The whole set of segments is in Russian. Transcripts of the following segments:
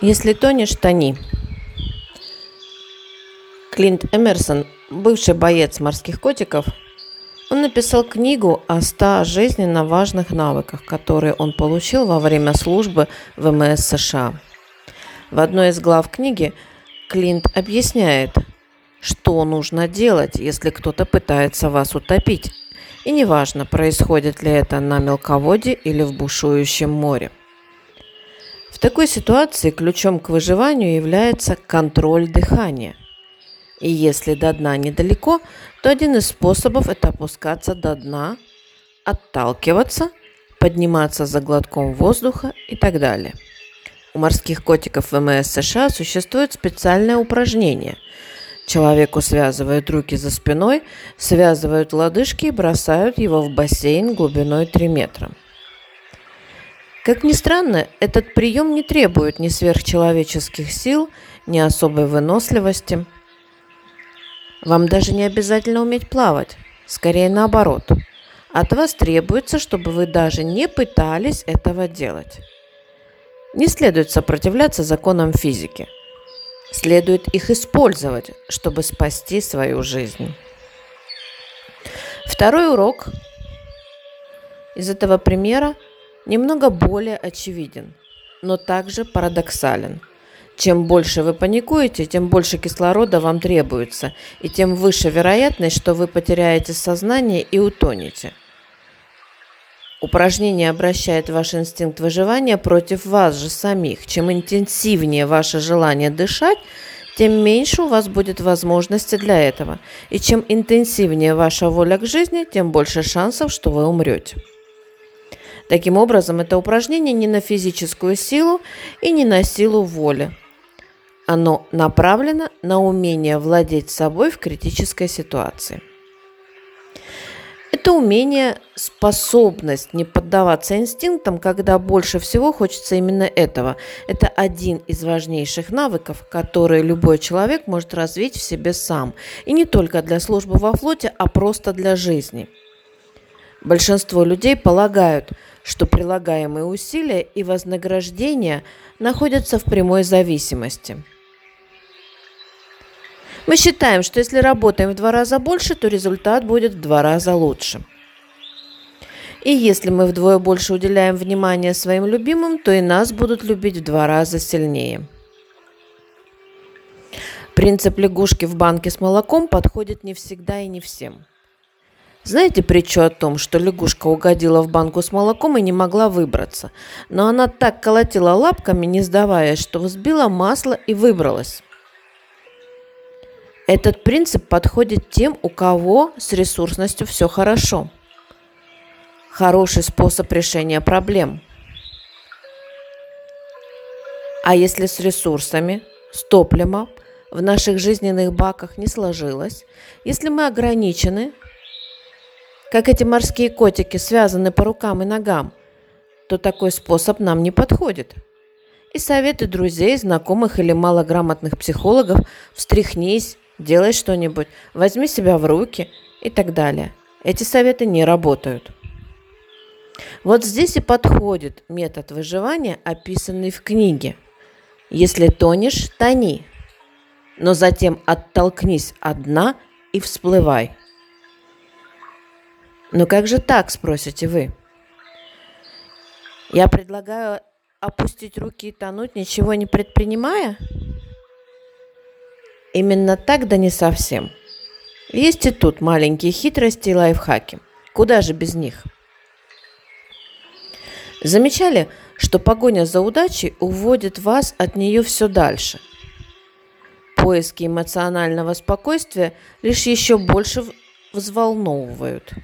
Если тонешь, тони. Клинт Эмерсон, бывший боец морских котиков, он написал книгу о 100 жизненно важных навыках, которые он получил во время службы в МС США. В одной из глав книги Клинт объясняет, что нужно делать, если кто-то пытается вас утопить. И неважно, происходит ли это на мелководье или в бушующем море. В такой ситуации ключом к выживанию является контроль дыхания. И если до дна недалеко, то один из способов – это опускаться до дна, отталкиваться, подниматься за глотком воздуха и так далее. У морских котиков ВМС США существует специальное упражнение. Человеку связывают руки за спиной, связывают лодыжки и бросают его в бассейн глубиной 3 метра – как ни странно, этот прием не требует ни сверхчеловеческих сил, ни особой выносливости. Вам даже не обязательно уметь плавать, скорее наоборот. От вас требуется, чтобы вы даже не пытались этого делать. Не следует сопротивляться законам физики. Следует их использовать, чтобы спасти свою жизнь. Второй урок из этого примера – немного более очевиден, но также парадоксален. Чем больше вы паникуете, тем больше кислорода вам требуется, и тем выше вероятность, что вы потеряете сознание и утонете. Упражнение обращает ваш инстинкт выживания против вас же самих. Чем интенсивнее ваше желание дышать, тем меньше у вас будет возможности для этого. И чем интенсивнее ваша воля к жизни, тем больше шансов, что вы умрете. Таким образом, это упражнение не на физическую силу и не на силу воли. Оно направлено на умение владеть собой в критической ситуации. Это умение, способность не поддаваться инстинктам, когда больше всего хочется именно этого. Это один из важнейших навыков, которые любой человек может развить в себе сам. И не только для службы во флоте, а просто для жизни. Большинство людей полагают, что прилагаемые усилия и вознаграждения находятся в прямой зависимости. Мы считаем, что если работаем в два раза больше, то результат будет в два раза лучше. И если мы вдвое больше уделяем внимания своим любимым, то и нас будут любить в два раза сильнее. Принцип лягушки в банке с молоком подходит не всегда и не всем – знаете притчу о том, что лягушка угодила в банку с молоком и не могла выбраться? Но она так колотила лапками, не сдаваясь, что взбила масло и выбралась. Этот принцип подходит тем, у кого с ресурсностью все хорошо. Хороший способ решения проблем. А если с ресурсами, с топливом в наших жизненных баках не сложилось, если мы ограничены – как эти морские котики связаны по рукам и ногам, то такой способ нам не подходит. И советы друзей, знакомых или малограмотных психологов «встряхнись», «делай что-нибудь», «возьми себя в руки» и так далее. Эти советы не работают. Вот здесь и подходит метод выживания, описанный в книге. Если тонешь, тони, но затем оттолкнись от дна и всплывай – но как же так, спросите вы? Я предлагаю опустить руки и тонуть, ничего не предпринимая? Именно так, да не совсем. Есть и тут маленькие хитрости и лайфхаки. Куда же без них? Замечали, что погоня за удачей уводит вас от нее все дальше. Поиски эмоционального спокойствия лишь еще больше взволновывают –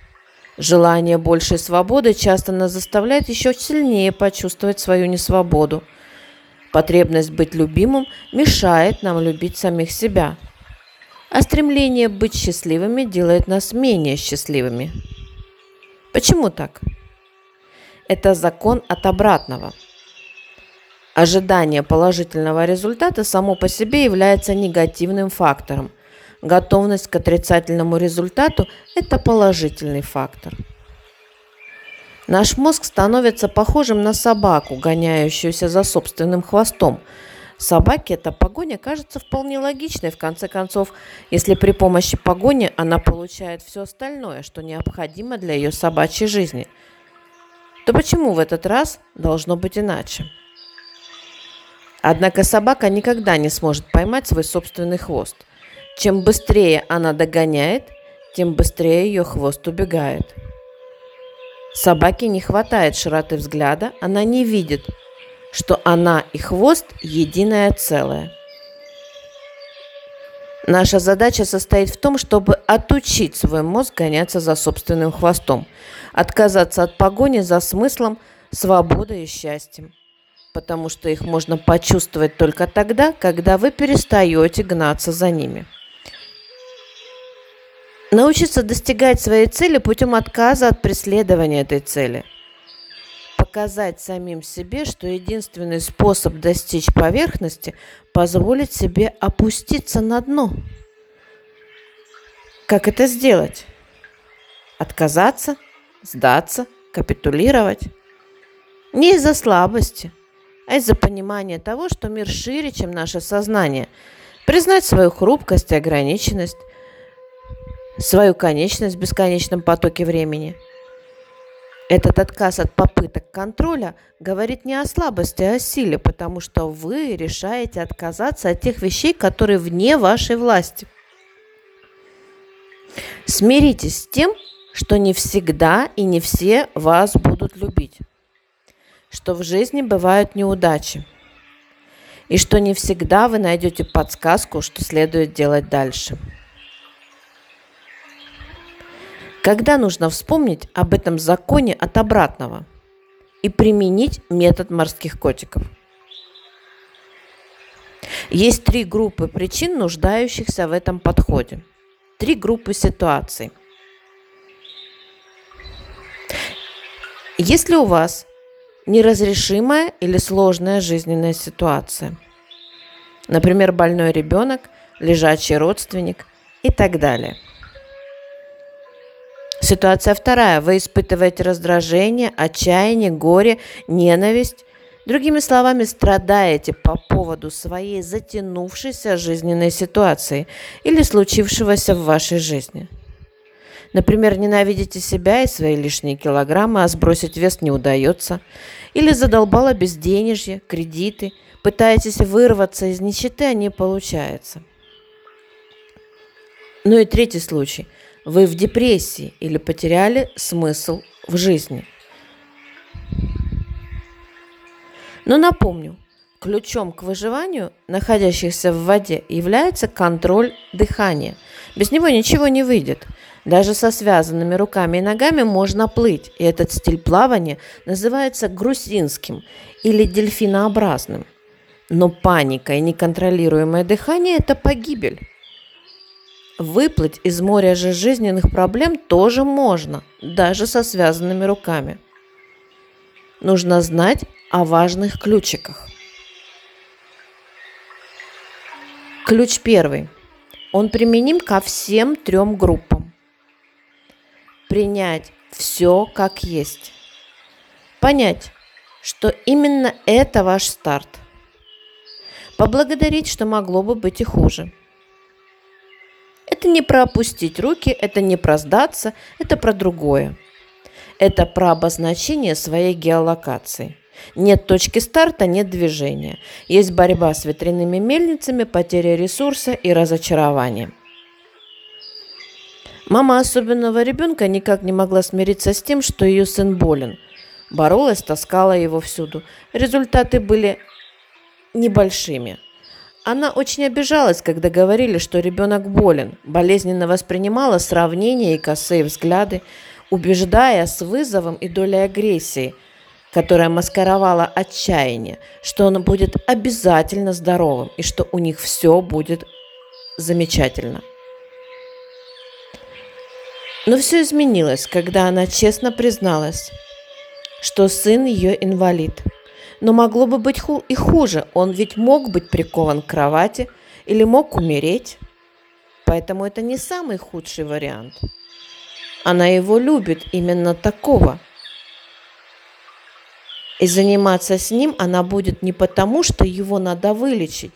Желание большей свободы часто нас заставляет еще сильнее почувствовать свою несвободу. Потребность быть любимым мешает нам любить самих себя. А стремление быть счастливыми делает нас менее счастливыми. Почему так? Это закон от обратного. Ожидание положительного результата само по себе является негативным фактором – Готовность к отрицательному результату – это положительный фактор. Наш мозг становится похожим на собаку, гоняющуюся за собственным хвостом. Собаке эта погоня кажется вполне логичной. В конце концов, если при помощи погони она получает все остальное, что необходимо для ее собачьей жизни, то почему в этот раз должно быть иначе? Однако собака никогда не сможет поймать свой собственный хвост. Чем быстрее она догоняет, тем быстрее ее хвост убегает. Собаке не хватает широты взгляда, она не видит, что она и хвост – единое целое. Наша задача состоит в том, чтобы отучить свой мозг гоняться за собственным хвостом, отказаться от погони за смыслом, свободой и счастьем, потому что их можно почувствовать только тогда, когда вы перестаете гнаться за ними. Научиться достигать своей цели путем отказа от преследования этой цели – показать самим себе, что единственный способ достичь поверхности – позволить себе опуститься на дно. Как это сделать? Отказаться, сдаться, капитулировать? Не из-за слабости, а из-за понимания того, что мир шире, чем наше сознание. Признать свою хрупкость и ограниченность, свою конечность в бесконечном потоке времени – этот отказ от попыток контроля говорит не о слабости, а о силе, потому что вы решаете отказаться от тех вещей, которые вне вашей власти. Смиритесь с тем, что не всегда и не все вас будут любить, что в жизни бывают неудачи, и что не всегда вы найдете подсказку, что следует делать дальше – Когда нужно вспомнить об этом законе от обратного и применить метод морских котиков? Есть три группы причин, нуждающихся в этом подходе. Три группы ситуаций. Если у вас неразрешимая или сложная жизненная ситуация, например, больной ребенок, лежачий родственник и так далее – Ситуация вторая. Вы испытываете раздражение, отчаяние, горе, ненависть. Другими словами, страдаете по поводу своей затянувшейся жизненной ситуации или случившегося в вашей жизни. Например, ненавидите себя и свои лишние килограммы, а сбросить вес не удается. Или задолбало безденежье, кредиты. Пытаетесь вырваться из нищеты, а не получается. Ну и третий случай – вы в депрессии или потеряли смысл в жизни. Но напомню, ключом к выживанию находящихся в воде является контроль дыхания. Без него ничего не выйдет. Даже со связанными руками и ногами можно плыть, и этот стиль плавания называется грузинским или дельфинообразным. Но паника и неконтролируемое дыхание – это погибель. Выплыть из моря же жизненных проблем тоже можно, даже со связанными руками. Нужно знать о важных ключиках. Ключ первый. Он применим ко всем трем группам. Принять все как есть. Понять, что именно это ваш старт. Поблагодарить, что могло бы быть и хуже – это не про опустить руки, это не про сдаться, это про другое. Это про обозначение своей геолокации. Нет точки старта, нет движения. Есть борьба с ветряными мельницами, потеря ресурса и разочарование. Мама особенного ребенка никак не могла смириться с тем, что ее сын болен. Боролась, таскала его всюду. Результаты были небольшими – она очень обижалась, когда говорили, что ребенок болен, болезненно воспринимала сравнения и косые взгляды, убеждая с вызовом и долей агрессии, которая маскировала отчаяние, что он будет обязательно здоровым и что у них все будет замечательно. Но все изменилось, когда она честно призналась, что сын ее инвалид – но могло бы быть ху- и хуже. Он ведь мог быть прикован к кровати или мог умереть. Поэтому это не самый худший вариант. Она его любит именно такого. И заниматься с ним она будет не потому, что его надо вылечить,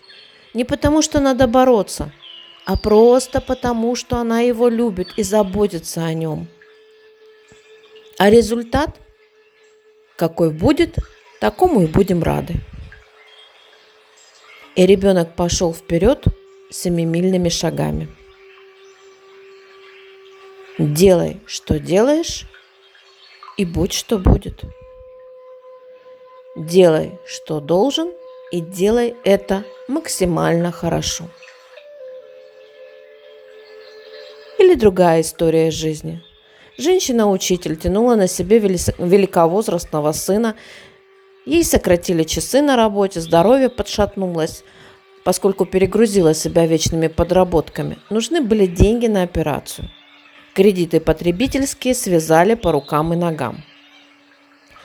не потому, что надо бороться, а просто потому, что она его любит и заботится о нем. А результат, какой будет, такому и будем рады. И ребенок пошел вперед семимильными шагами. Делай, что делаешь, и будь, что будет. Делай, что должен, и делай это максимально хорошо. Или другая история жизни. Женщина-учитель тянула на себе великовозрастного сына. Ей сократили часы на работе, здоровье подшатнулось, поскольку перегрузила себя вечными подработками. Нужны были деньги на операцию. Кредиты потребительские связали по рукам и ногам.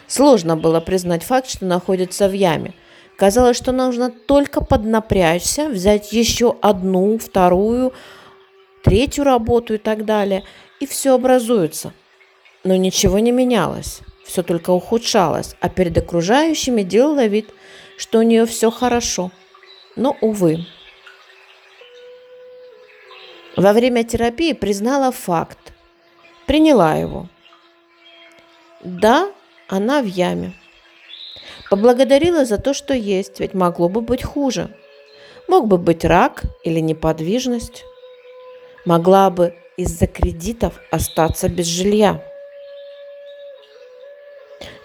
Сложно было признать факт, что находится в яме. Казалось, что нужно только поднапрячься, взять еще одну, вторую, третью работу и так далее, и все образуется. Но ничего не менялось, все только ухудшалось, а перед окружающими делала вид, что у нее все хорошо. Но, увы, во время терапии признала факт, приняла его. Да, она в яме. Поблагодарила за то, что есть, ведь могло бы быть хуже. Мог бы быть рак или неподвижность. Могла бы из-за кредитов остаться без жилья.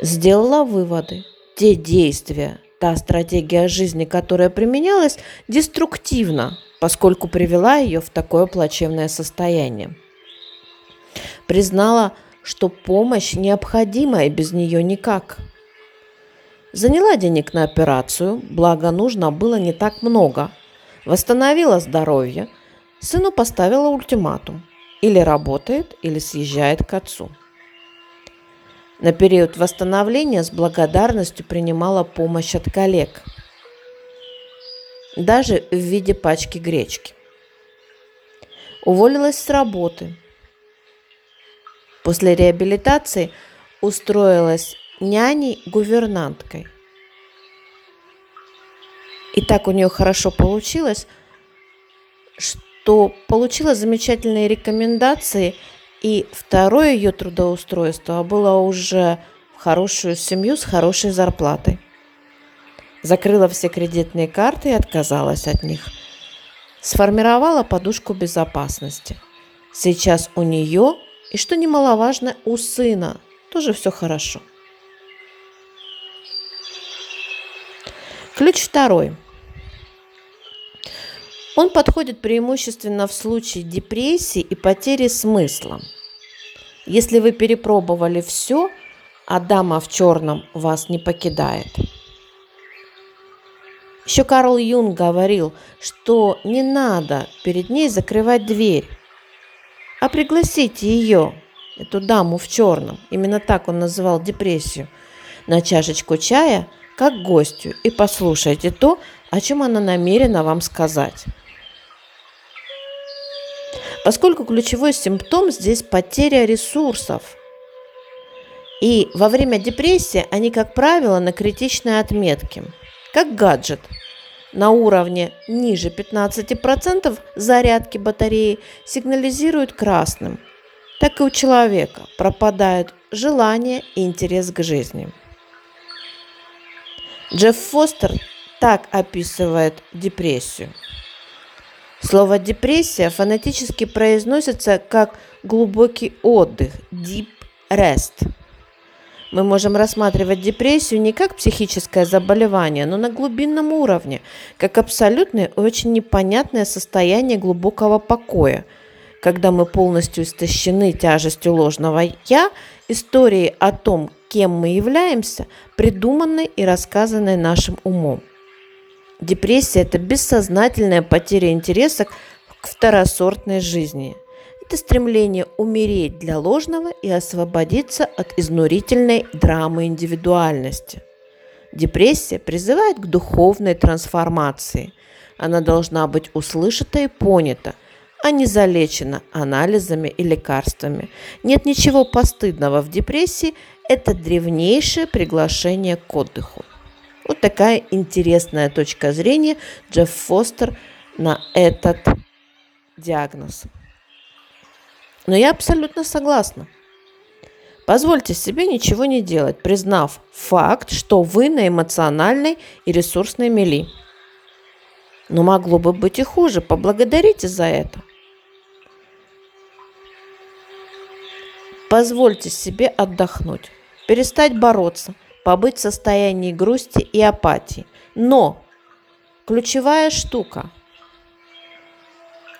Сделала выводы. Те действия, та стратегия жизни, которая применялась, деструктивна поскольку привела ее в такое плачевное состояние. Признала, что помощь необходима и без нее никак. Заняла денег на операцию, благо нужно было не так много. Восстановила здоровье, сыну поставила ультиматум. Или работает, или съезжает к отцу. На период восстановления с благодарностью принимала помощь от коллег – даже в виде пачки гречки. Уволилась с работы. После реабилитации устроилась няней-гувернанткой. И так у нее хорошо получилось, что получила замечательные рекомендации, и второе ее трудоустройство было уже в хорошую семью с хорошей зарплатой. Закрыла все кредитные карты и отказалась от них. Сформировала подушку безопасности. Сейчас у нее, и что немаловажно, у сына тоже все хорошо. Ключ второй. Он подходит преимущественно в случае депрессии и потери смысла. Если вы перепробовали все, а дама в черном вас не покидает – еще Карл Юнг говорил, что не надо перед ней закрывать дверь, а пригласите ее, эту даму в черном, именно так он называл депрессию, на чашечку чая, как гостю, и послушайте то, о чем она намерена вам сказать. Поскольку ключевой симптом здесь потеря ресурсов. И во время депрессии они, как правило, на критичной отметке – как гаджет. На уровне ниже 15% зарядки батареи сигнализирует красным. Так и у человека пропадает желание и интерес к жизни. Джефф Фостер так описывает депрессию. Слово депрессия фонетически произносится как глубокий отдых, deep rest – мы можем рассматривать депрессию не как психическое заболевание, но на глубинном уровне, как абсолютное и очень непонятное состояние глубокого покоя, когда мы полностью истощены тяжестью ложного «я», историей о том, кем мы являемся, придуманной и рассказанной нашим умом. Депрессия – это бессознательная потеря интереса к второсортной жизни – это стремление умереть для ложного и освободиться от изнурительной драмы индивидуальности. Депрессия призывает к духовной трансформации. Она должна быть услышана и понята, а не залечена анализами и лекарствами. Нет ничего постыдного в депрессии, это древнейшее приглашение к отдыху. Вот такая интересная точка зрения Джефф Фостер на этот диагноз. Но я абсолютно согласна. Позвольте себе ничего не делать, признав факт, что вы на эмоциональной и ресурсной мели. Но могло бы быть и хуже. Поблагодарите за это. Позвольте себе отдохнуть, перестать бороться, побыть в состоянии грусти и апатии. Но ключевая штука,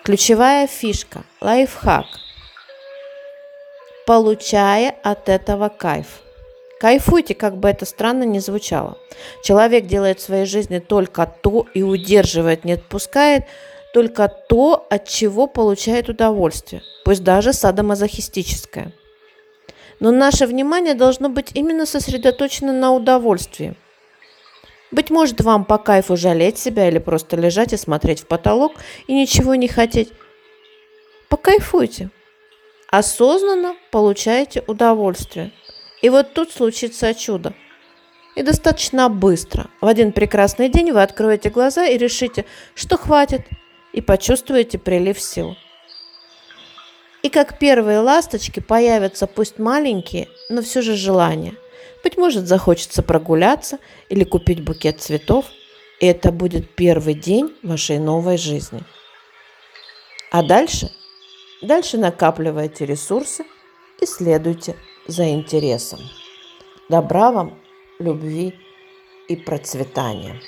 ключевая фишка, лайфхак – получая от этого кайф. Кайфуйте, как бы это странно ни звучало. Человек делает в своей жизни только то и удерживает, не отпускает только то, от чего получает удовольствие, пусть даже садомазохистическое. Но наше внимание должно быть именно сосредоточено на удовольствии. Быть может, вам по кайфу жалеть себя или просто лежать и смотреть в потолок и ничего не хотеть. Покайфуйте осознанно получаете удовольствие. И вот тут случится чудо. И достаточно быстро. В один прекрасный день вы откроете глаза и решите, что хватит, и почувствуете прилив сил. И как первые ласточки появятся пусть маленькие, но все же желания. Быть может, захочется прогуляться или купить букет цветов, и это будет первый день вашей новой жизни. А дальше Дальше накапливайте ресурсы и следуйте за интересом. Добра вам, любви и процветания.